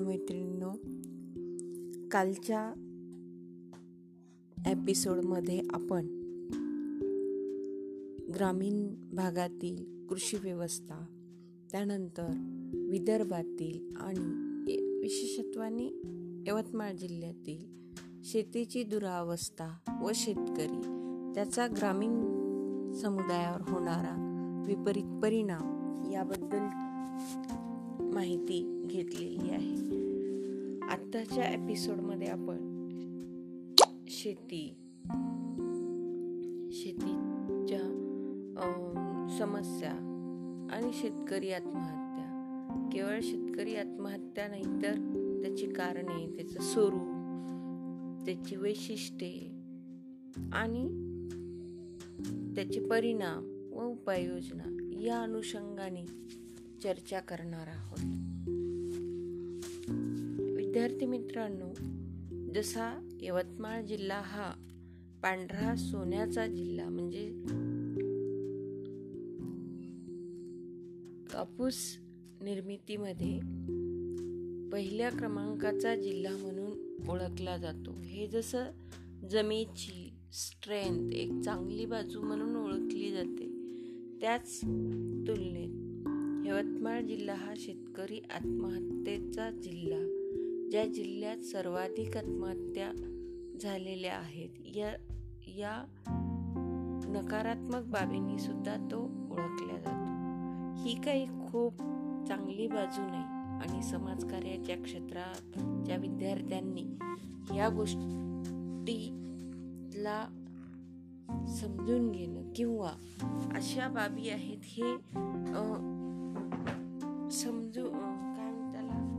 मित्रमैत्रिणींनो कालच्या एपिसोडमध्ये आपण ग्रामीण भागातील कृषी व्यवस्था त्यानंतर विदर्भातील आणि विशेषत्वाने यवतमाळ जिल्ह्यातील शेतीची दुरावस्था व शेतकरी त्याचा ग्रामीण समुदायावर होणारा विपरीत परिणाम याबद्दल माहिती घेतलेली आहे. आत्ताच्या एपिसोडमध्ये आपण शेती शेतीच्या समस्या आणि शेतकरी आत्महत्या. केवळ शेतकरी आत्महत्या नाही तर त्याची कारणे त्याचं स्वरूप त्याची वैशिष्ट्ये आणि त्याचे परिणाम व उपाययोजना या अनुषंगाने चर्चा करणार आहोत. विद्यार्थी मित्रांनो जसा यवतमाळ जिल्हा हा पांढरा सोन्याचा जिल्हा म्हणजे कापूस निर्मितीमध्ये पहिल्या क्रमांकाचा जिल्हा म्हणून ओळखला जातो. हे जसं जमेची स्ट्रेंथ एक चांगली बाजू म्हणून ओळखली जाते त्याच तुलनेत यवतमाळ जिल्हा हा शेतकरी आत्महत्येचा जिल्हा ज्या जिल्ह्यात सर्वाधिक आत्महत्या झालेल्या आहेत. या या नकारात्मक बाबींनी सुद्धा तो ओळखला जातो. ही काही खूप चांगली बाजू नाही आणि समाजकार्याच्या क्षेत्राच्या विद्यार्थ्यांनी या गोष्टीला समजून घेणं किंवा अशा बाबी आहेत हे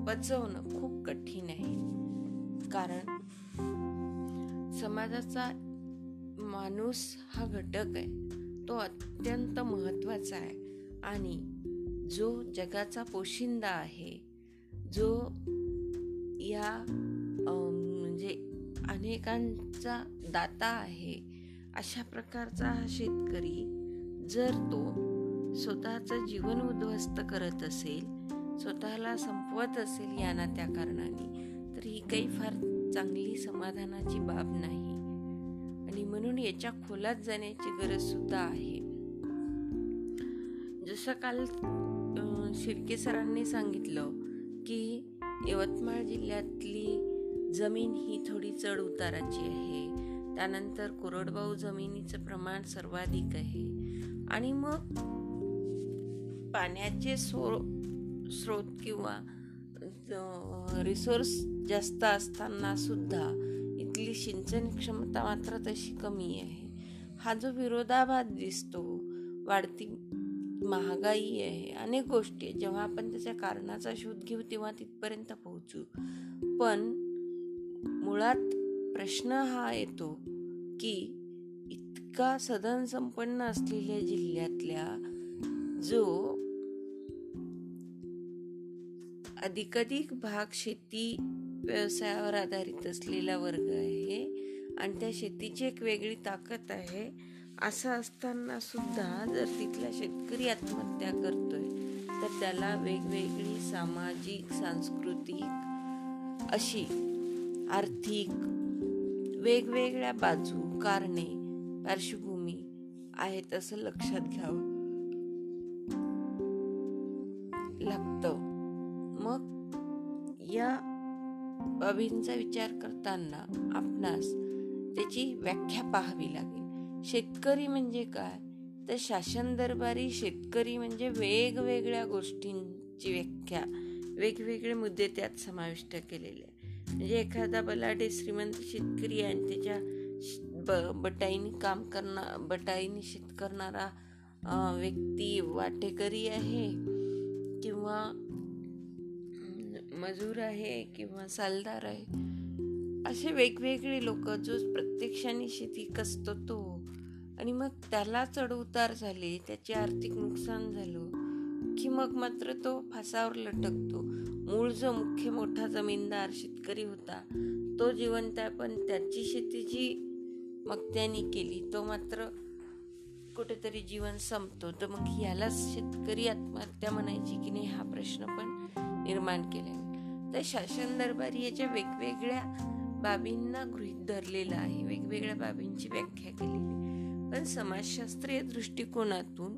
पचवणं खूप कठीण आहे. कारण समाजाचा माणूस हा घटक आहे. तो अत्यंत महत्त्वाचा आहे. आणि जो जगाचा पोशिंदा आहे जो या म्हणजे अनेकांचा दाता आहे अशा प्रकारचा हा शेतकरी जर तो स्वतःचं जीवन उद्ध्वस्त करत असेल स्वतःला संपवत असेल याना त्या कारणाने. तर ही काही फार चांगली समाधानाची बाब नाही. आणि म्हणून याच्या खोलात जाण्याची गरज सुद्धा आहे. जसं काल शिर्के सरांनी सांगितलं की यवतमाळ जिल्ह्यातली जमीन ही थोडी चढ उताराची आहे. त्यानंतर कोरडवाहू जमिनीचं प्रमाण सर्वाधिक आहे. आणि मग पाण्याचे स्रोत किंवा रिसोर्स जास्त असताना सुद्धा इथली सिंचन क्षमता मात्र तशी कमी आहे. हा जो विरोधाभास दिसतो वाढती महागाई आहे अनेक गोष्टी जेव्हा आपण त्याच्या कारणाचा शोध घेऊ तेव्हा तिथपर्यंत पोहोचू. पण मुळात प्रश्न हा येतो की इतका सदन संपन्न असलेल्या जिल्ह्यातल्या जो अधिकाधिक भाग शेती व्यवसायावर आधारित असलेला वर्ग आहे. आणि त्या शेतीची एक वेगळी ताकद आहे. असं असताना सुद्धा जर तिथला शेतकरी आत्महत्या करतोय तर त्याला वेगवेगळी सामाजिक सांस्कृतिक अशी आर्थिक वेगवेगळ्या बाजू कारणे पार्श्वभूमी आहेत असं लक्षात घ्यावं लागतं. बाबींचा विचार करताना आपणास त्याची व्याख्या पाहावी लागेल. शेतकरी म्हणजे काय? तर शासन दरबारी शेतकरी म्हणजे वेगवेगळ्या गोष्टींची व्याख्या. वेगवेगळे मुद्दे त्यात समाविष्ट केलेले म्हणजे एखादा बलाढ्य श्रीमंत शेतकरी आणि त्याच्या ब बटाईनी काम करणार बटाईनी शेत करणारा व्यक्ती वाटेकरी आहे किंवा मजूर आहे किंवा सालदार आहे असे वेगवेगळे लोक जो प्रत्यक्षाने शेती कसतो तो. आणि मग त्याला चढउतार झाले त्याचे आर्थिक नुकसान झालं की मग मात्र तो फासावर लटकतो. मूळ जो मुख्य मोठा जमीनदार शेतकरी होता तो जिवंत आहे पण त्याची शेती जी मग त्यांनी केली तो मात्र कुठेतरी जीवन संपतो. तर मग यालाच शेतकरी आत्महत्या म्हणायची की नाही हा प्रश्न पण निर्माण केला तर शासन दरबारी याच्या वेगवेगळ्या बाबींना गृहित धरलेलं आहे. वेगवेगळ्या बाबींची व्याख्या केलेली. पण समाजशास्त्रीय दृष्टिकोनातून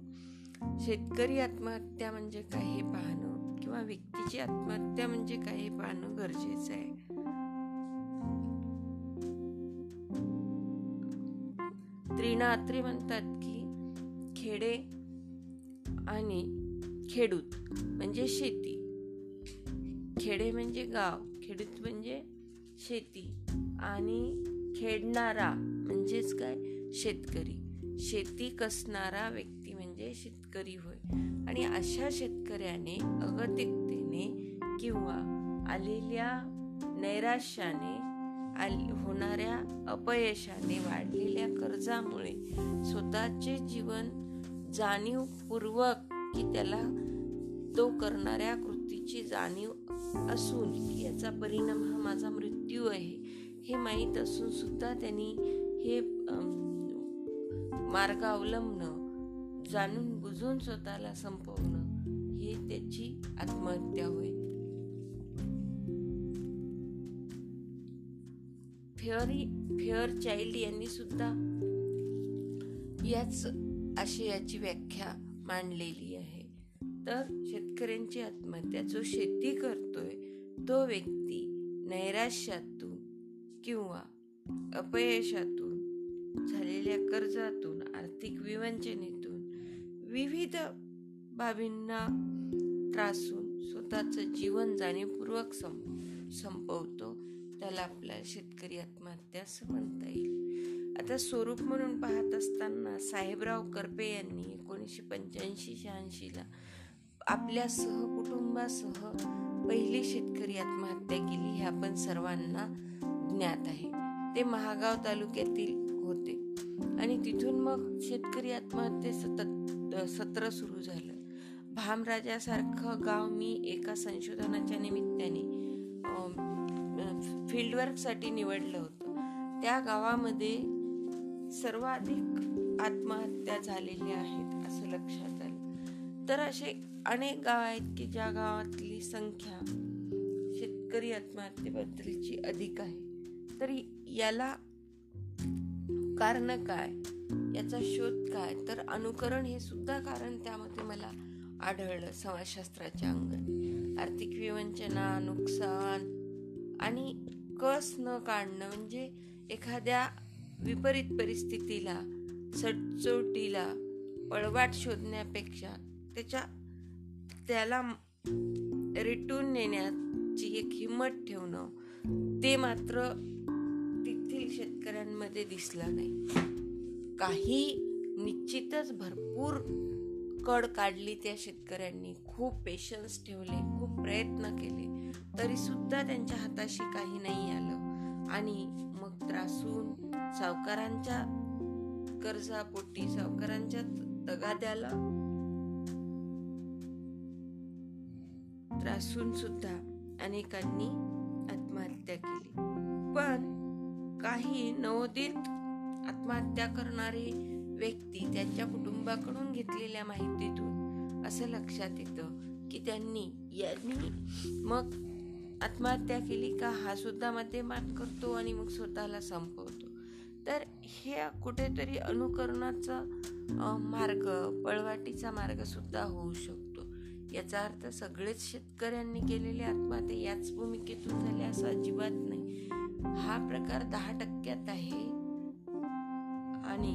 शेतकरी आत्महत्या म्हणजे काय हे पाहणं किंवा व्यक्तीची आत्महत्या म्हणजे काय हे पाहणं गरजेचं आहे. त्रिणात्री म्हणतात की खेडे आणि खेडूत म्हणजे शेती. खेडे म्हणजे गाव खेडूत म्हणजे शेती आणि खेडणारा म्हणजेच काय? शेतकरी. शेती कसणारा व्यक्ती म्हणजे शेतकरी होय. आणि अशा शेतकऱ्याने अगतिकतेने किंवा आलेल्या नैराश्याने होणाऱ्या अपयशाने वाढलेल्या कर्जामुळे स्वतःचे जीवन जाणीवपूर्वक की त्याला तो करणाऱ्या कृतीची जाणीव असून याचा परिणाम हा माझा मृत्यू आहे. हे माहीत असून सुद्धा त्यांनी हे मार्ग अवलंबणं जाणून बुजून स्वतःला संपवणं हे त्याची आत्महत्या होय. फेअरी फेअर चाइल्ड यांनी सुद्धा याच आशयाची व्याख्या मांडलेली आहे. तर शेतकऱ्यांची आत्महत्या जो शेती करतोय तो व्यक्ती नैराश्यातून किंवा अपयशातून झालेल्या कर्जातून आर्थिक विवंचनेतून विविध बाबींना त्रासून स्वतःचं जीवन जाणीवपूर्वक संप संपवतो त्याला आपल्या शेतकरी आत्महत्या असं म्हणता येईल. आता स्वरूप म्हणून पाहत असताना साहेबराव करपे यांनी एकोणीसशे पंच्याऐंशी शहाऐंशीला आपल्या सहकुटुंबासह पहिली शेतकरी आत्महत्या केली हे आपण सर्वांना ज्ञात आहे. ते महागाव तालुक्यातील होते. आणि तिथून मग शेतकरी आत्महत्ये सतत सत्र सुरू झालं. भामराजासारखं गाव मी एका संशोधनाच्या निमित्ताने फील्डवर्कसाठी निवडलं होतं. त्या गावामध्ये सर्वाधिक आत्महत्या झालेल्या आहेत असं लक्षात आलं. तर असे अनेक गाव आहेत की ज्या गावातली संख्या शेतकरी आत्महत्येबद्दलची अधिक आहे. तर याला कारण काय? याचा शोध काय? तर अनुकरण हे सुद्धा कारण त्यामध्ये मला आढळलं समाजशास्त्राच्या अंगाने आर्थिक विवंचना नुकसान आणि कस न काढणं म्हणजे एखाद्या विपरीत परिस्थितीला सटचोटीला पळवाट शोधण्यापेक्षा त्याच्या त्याला रिटून नेण्याची एक हिंमत ठेवणं ते मात्र तेथील शेतकऱ्यांमध्ये दिसलं नाही. काही निश्चितच भरपूर कड काढली त्या शेतकऱ्यांनी. खूप पेशन्स ठेवले खूप प्रयत्न केले. तरी सुद्धा त्यांच्या हाताशी काही नाही आलं. आणि मग त्रासून सावकारांच्या कर्जापोटी सावकारांच्या तगाद्याला त्रासून सुद्धा अनेकांनी आत्महत्या केली. पण काही नवोदित आत्महत्या करणारे व्यक्ती त्यांच्या कुटुंबाकडून घेतलेल्या माहितीतून असं लक्षात येतं की त्यांनी यांनी मग आत्महत्या केली का हा सुद्धा मध्ये मात करतो आणि मग स्वतःला संपवतो. तर हे कुठेतरी अनुकरणाचा मार्ग पळवाटीचा मार्ग सुद्धा होऊ शकतो. याचा अर्थ सगळेच शेतकऱ्यांनी केलेले आत्महत्या याच भूमिकेतून झाले असं अजिबात नाही. हा प्रकार दहा टक्क्यात आहे. आणि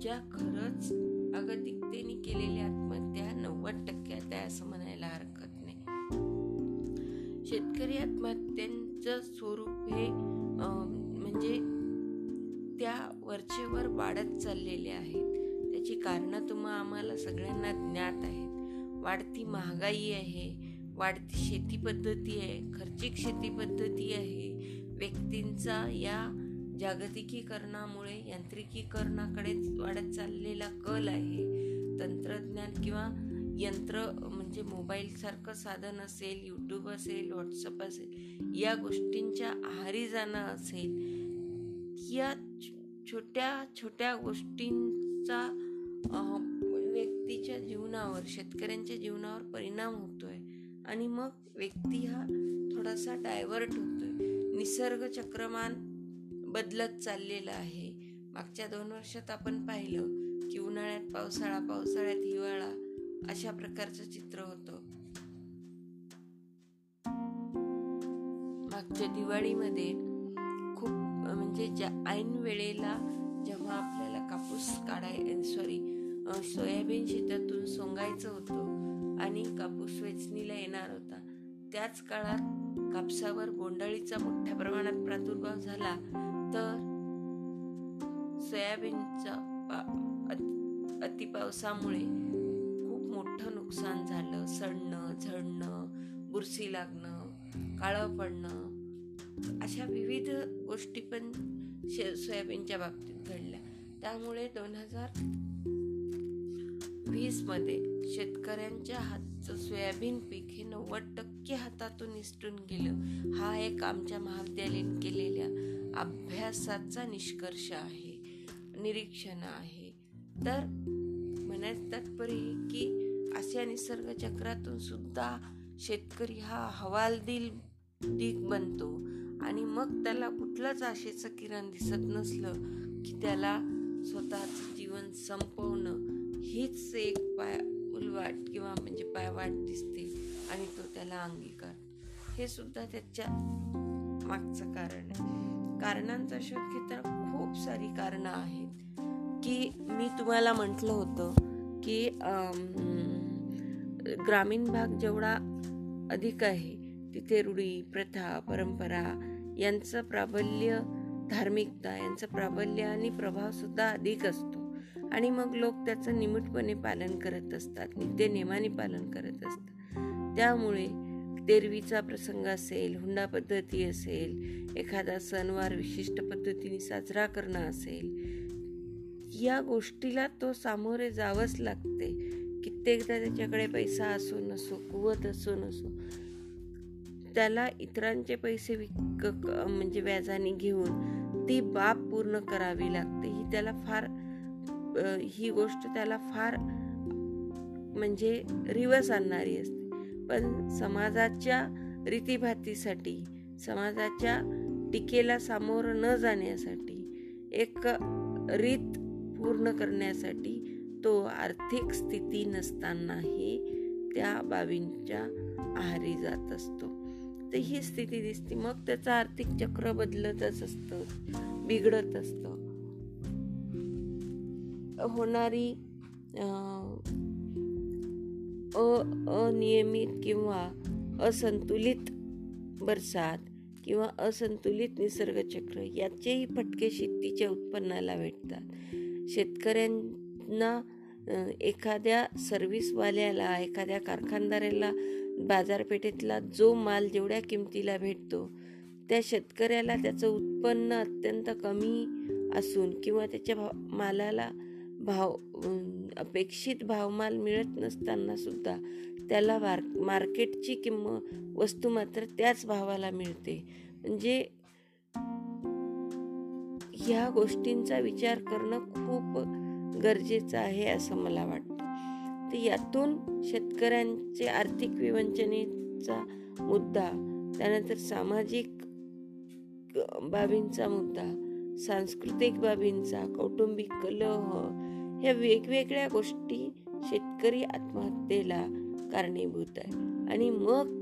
ज्या खरंच अगतिकतेने केलेल्या आत्महत्या नव्वद टक्क्यात आहे असं म्हणायला हरकत नाही. शेतकरी आत्महत्यांचं स्वरूप हे म्हणजे त्या वरचेवर वाढत चाललेले आहेत. त्याची कारणं तुम्हा आम्हाला सगळ्यांना ज्ञात आहेत. वाढती महागाई आहे वाढती शेती पद्धती आहे खर्चिक शेती पद्धती आहे. व्यक्तींचा या जागतिकीकरणामुळे यांत्रिकीकरणाकडे वाढत चाललेला कल आहे. तंत्रज्ञान किंवा यंत्र म्हणजे मोबाईलसारखं साधन असेल यूट्यूब असेल व्हॉट्सअप असेल या गोष्टींच्या आहारी जाणं असेल या छोट्या छोट्या गोष्टींचा व्यक्तीच्या जीवनावर शेतकऱ्यांच्या जीवनावर परिणाम होतोय. आणि मग व्यक्ती हा थोडासा डायव्हर्ट होतोय. निसर्ग चक्रमान बदलत चाललेलं आहे. मागच्या दोन वर्षात आपण पाहिलं की उन्हाळ्यात पावसाळा पावसाळ्यात हिवाळा अशा प्रकारचं चित्र होतं. मागच्या दिवाळीमध्ये खूप म्हणजे ज्या ऐन वेळेला जेव्हा आपल्याला कापूस काढाय सॉरी सोयाबीन शेतातून सोंगायचं होतं आणि कापूस वेचणीला येणार होता. त्याच काळात कापसावर बोंडाळीचा मोठ्या प्रमाणात प्रादुर्भाव झाला तर सोयाबीनचा अतिपावसामुळे खूप मोठं नुकसान झालं. सडणं झडणं बुरशी लागणं काळं पडणं अशा विविध गोष्टी पण शे सोयाबीनच्या बाबतीत घडल्या. त्यामुळे दोन हजार वीसमध्ये शेतकऱ्यांच्या हातचं सोयाबीन पीक हे नव्वद टक्के हातातून निसटून गेलं. हा एक आमच्या महाविद्यालयीन केलेल्या अभ्यासाचा निष्कर्ष आहे निरीक्षण आहे. तर म्हणायचं तात्पर्य की अशा निसर्ग चक्रातून सुद्धा शेतकरी हा हवालदिल दिग बनतो आणि मग त्याला कुठलंच आशेचं किरण दिसत नसलं की त्याला स्वतःचं जीवन संपवणं हीच एक पाय उलवाट किंवा म्हणजे पायवाट दिसते आणि तो त्याला अंगीकार. हे सुद्धा त्याच्या मागचं कारण आहे. कारणांचा शोध घेताना खूप सारी कारणं आहेत. की मी तुम्हाला म्हटलं होतं की ग्रामीण भाग जेवढा अधिक आहे तिथे रूढी प्रथा परंपरा यांचं प्राबल्य धार्मिकता यांचं प्राबल्य आणि प्रभावसुद्धा अधिक असतो. आणि मग लोक त्याचं निमूटपणे पालन करत असतात. नित्यनेमाने पालन करत असतात. त्यामुळे तेरवीचा प्रसंग असेल हुंडा पद्धती असेल एखादा सणवार विशिष्ट पद्धतीने साजरा करणं असेल या गोष्टीला तो सामोरे जावंच लागते. कित्येकदा त्याच्याकडे पैसा असो नसो कुवत असो नसो त्याला इतरांचे पैसे विक म्हणजे व्याजाने घेऊन ती बाब पूर्ण करावी लागते. ही त्याला फार ही गोष्ट त्याला फार म्हणजे रिवस आणणारी असते. पण समाजाच्या रीतीभातीसाठी समाजाच्या टीकेला सामोरं न जाण्यासाठी एक रीत पूर्ण करण्यासाठी तो आर्थिक स्थिती नसतानाही त्या बाबींच्या आहारी जात असतो. तर ही स्थिती दिसते. मग त्याचं आर्थिक चक्र बदलतच असतं बिघडत असतं. होणारी अनियमित किंवा असंतुलित बरसात किंवा असंतुलित निसर्गचक्र याचेही फटके शेतीच्या उत्पन्नाला भेटतात. शेतकऱ्यांना एखाद्या सर्व्हिसवाल्याला एखाद्या कारखानदाराला बाजारपेठेतला जो माल जेवढ्या किमतीला भेटतो त्या शेतकऱ्याला त्याचं उत्पन्न अत्यंत कमी असून किंवा त्याच्या भाव मालाला भाव अपेक्षित भावमाल मिळत नसताना सुद्धा त्याला मार मार्केटची किंमत वस्तू मात्र त्याच भावाला मिळते. म्हणजे ह्या गोष्टींचा विचार करणं खूप गरजेचं आहे असं मला वाटतं. तर यातून शेतकऱ्यांचे आर्थिक विवंचनेचा मुद्दा त्यानंतर सामाजिक बाबींचा मुद्दा सांस्कृतिक बाबींचा कौटुंबिक कलह ह्या वेगवेगळ्या गोष्टी शेतकरी आत्महत्येला कारणीभूत आहे. आणि मग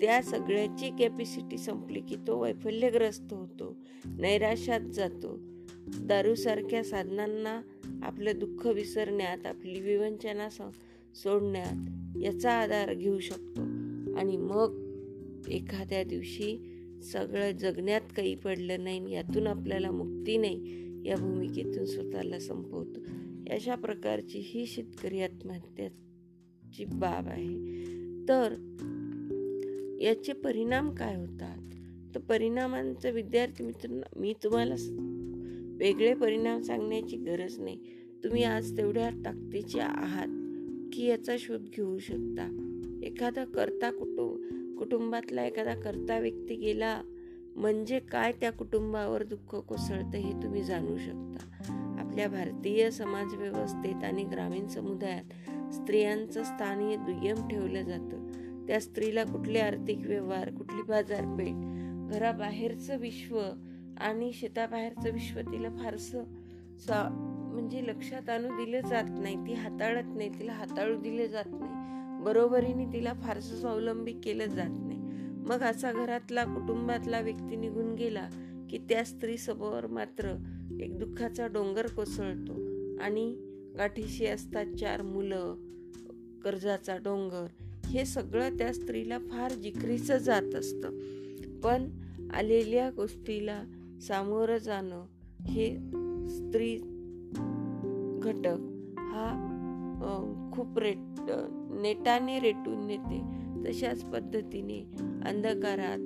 त्या सगळ्याची कॅपॅसिटी संपली की तो वैफल्यग्रस्त होतो नैराश्यात जातो. दारूसारख्या साधनांना आपलं दुःख विसरण्यात आपली विवंचना सोडण्यात याचा आधार घेऊ शकतो. आणि मग एखाद्या दिवशी सगळं जगण्यात काही पडलं नाही यातून आपल्याला मुक्ती नाही या भूमिकेतून स्वतःला संपवतो. अशा प्रकारची ही शेतकरी आत्महत्याची बाब आहे. तर याचे परिणाम काय होतात? तर परिणामांचं विद्यार्थी मित्र मी तुम्हाला वेगळे परिणाम सांगण्याची गरज नाही. तुम्ही आज तेवढ्या ताकदीचे आहात की याचा शोध घेऊ शकता. एखादा करता कुटुंब कुटुंबातला एखादा करता व्यक्ती गेला म्हणजे काय त्या कुटुंबावर दुःख कोसळतं हे तुम्ही जाणू शकता. आपल्या भारतीय समाजव्यवस्थेत आणि ग्रामीण समुदायात स्त्रियांचं स्थान हे दुय्यम ठेवलं जातं. त्या स्त्रीला कुठले आर्थिक व्यवहार कुठली बाजारपेठ घराबाहेरचं विश्व आणि शेताबाहेरचं विश्व तिला फारसं सा म्हणजे लक्षात आणू दिलं जात नाही. ती हाताळत नाही तिला हाताळू दिले जात नाही. बरोबरीने तिला फारसं स्वावलंबी केलं जात नाही. मग असा घरातला कुटुंबातला व्यक्ती निघून गेला की त्या स्त्री समोर मात्र एक दुःखाचा डोंगर कोसळतो आणि गाठीशी असतात चार मुलं कर्जाचा डोंगर. हे सगळं त्या स्त्रीला फार जिकरीचं जात असतं. पण आलेल्या गोष्टीला सामोरं जाणं हे स्त्री घटक हा खूप रेट नेटाने रेटून नेते. तशाच पद्धतीने अंधकारात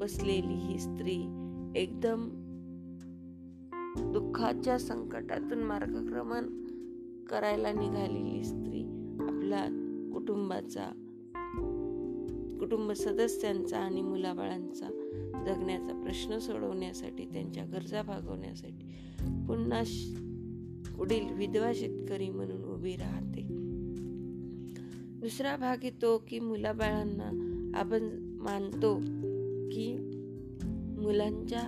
बसलेली ही स्त्री एकदम दुःखाच्या संकटातून मार्गक्रमण करायला निघालेली स्त्री आपला कुटुंबाचा कुटुंब सदस्यांचा आणि मुलाबाळांचा जगण्याचा प्रश्न सोडवण्यासाठी त्यांच्या गरजा भागवण्यासाठी पुन्हा पुढील विधवा शेतकरी म्हणून उभी राहते. दुसरा भाग येतो की मुलाबाळांना आपण मानतो की मुलांच्या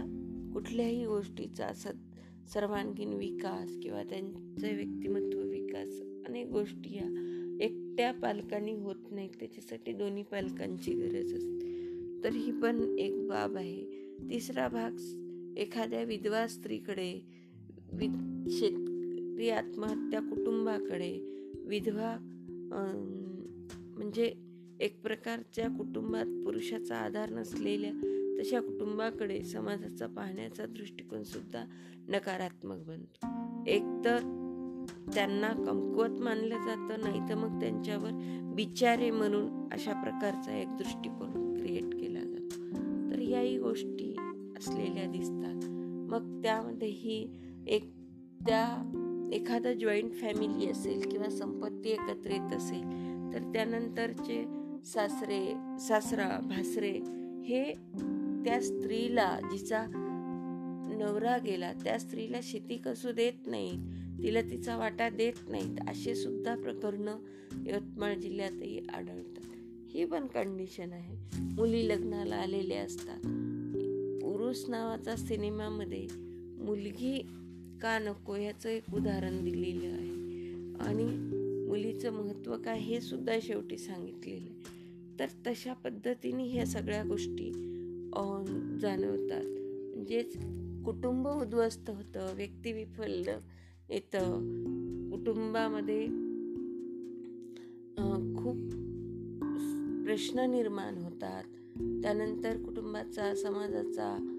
कुठल्याही गोष्टीचा सत् सर्वांगीण विकास किंवा त्यांचे व्यक्तिमत्व विकास अनेक गोष्टी या एकट्या पालकांनी होत नाहीत. त्याच्यासाठी दोन्ही पालकांची गरज असते. तर ही पण एक बाब आहे. तिसरा भाग एखाद्या विधवा स्त्रीकडे वि शेतकरी आत्महत्या कुटुंबाकडे विधवा म्हणजे एक प्रकारच्या कुटुंबात पुरुषाचा आधार नसलेल्या तशा कुटुंबाकडे समाजाचा पाहण्याचा दृष्टिकोन सुद्धा नकारात्मक बनतो. एक तर त्यांना कमकुवत मानलं जातं नाही तर मग त्यांच्यावर बिचारे म्हणून अशा प्रकारचा एक दृष्टिकोन क्रिएट केला जातो. तर याही गोष्टी असलेल्या दिसतात. मग त्यामध्येही एक त्या एखादा जॉईंट फॅमिली असेल किंवा संपत्ती एकत्रित असेल तर त्यानंतरचे सासरे सासरा भासरे हे त्या स्त्रीला जिचा नवरा गेला त्या स्त्रीला शेती कसू देत नाहीत तिला तिचा वाटा देत नाहीत असे सुद्धा प्रकरण यवतमाळ जिल्ह्यातही आढळतात. ही पण कंडिशन आहे. मुली लग्नाला आलेल्या असतात. उरुस नावाचा सिनेमामध्ये मुलगी का नको ह्याचं एक उदाहरण दिलेलं आहे. आणि मुलीचं महत्त्व काय हे सुद्धा शेवटी सांगितलेलं आहे. तर तशा पद्धतीने ह्या सगळ्या गोष्टी जाणवतात. म्हणजेच कुटुंब उद्ध्वस्त होतं व्यक्तिविफल्य येतं. कुटुंबामध्ये खूप प्रश्न निर्माण होतात. त्यानंतर कुटुंबाचा समाजाचा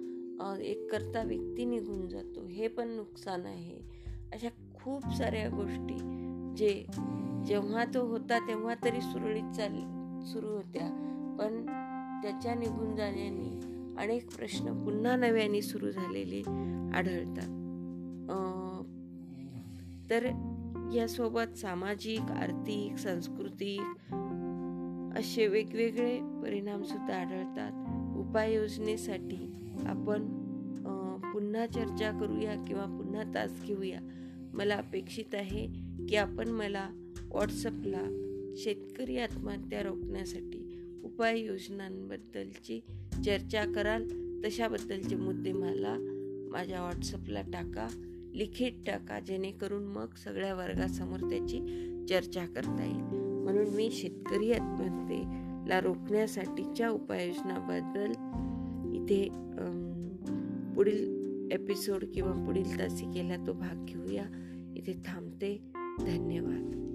एक करता व्यक्ती निघून जातो. हे पण नुकसान आहे. अशा खूप साऱ्या गोष्टी जे जेव्हा तो होता तेव्हा तरी सुरळीत चाल सुरू होत्या. पण त्याच्या निघून जाण्याने अनेक प्रश्न पुन्हा नव्याने सुरू झालेले आढळतात. तर यासोबत सामाजिक आर्थिक सांस्कृतिक असे वेगवेगळे परिणामसुद्धा आढळतात. उपाययोजनेसाठी आपण पुन्हा चर्चा करूया किंवा पुन्हा तास घेऊया. मला अपेक्षित आहे की आपण मला व्हॉट्सअपला शेतकरी आत्महत्या रोखण्यासाठी उपाययोजनांबद्दलची चर्चा कराल तशाबद्दलचे मुद्दे मला माझ्या व्हॉट्सअपला टाका लिखित टाका जेणेकरून मग सगळ्या वर्गासमोर त्याची चर्चा करता येईल. म्हणून मी शेतकरी आत्महत्येला रोखण्यासाठीच्या उपाययोजनाबद्दल इथे पुढील एपिसोड किंवा पुढील तासिकेला तो भाग घेऊया. इथे थांबते. धन्यवाद.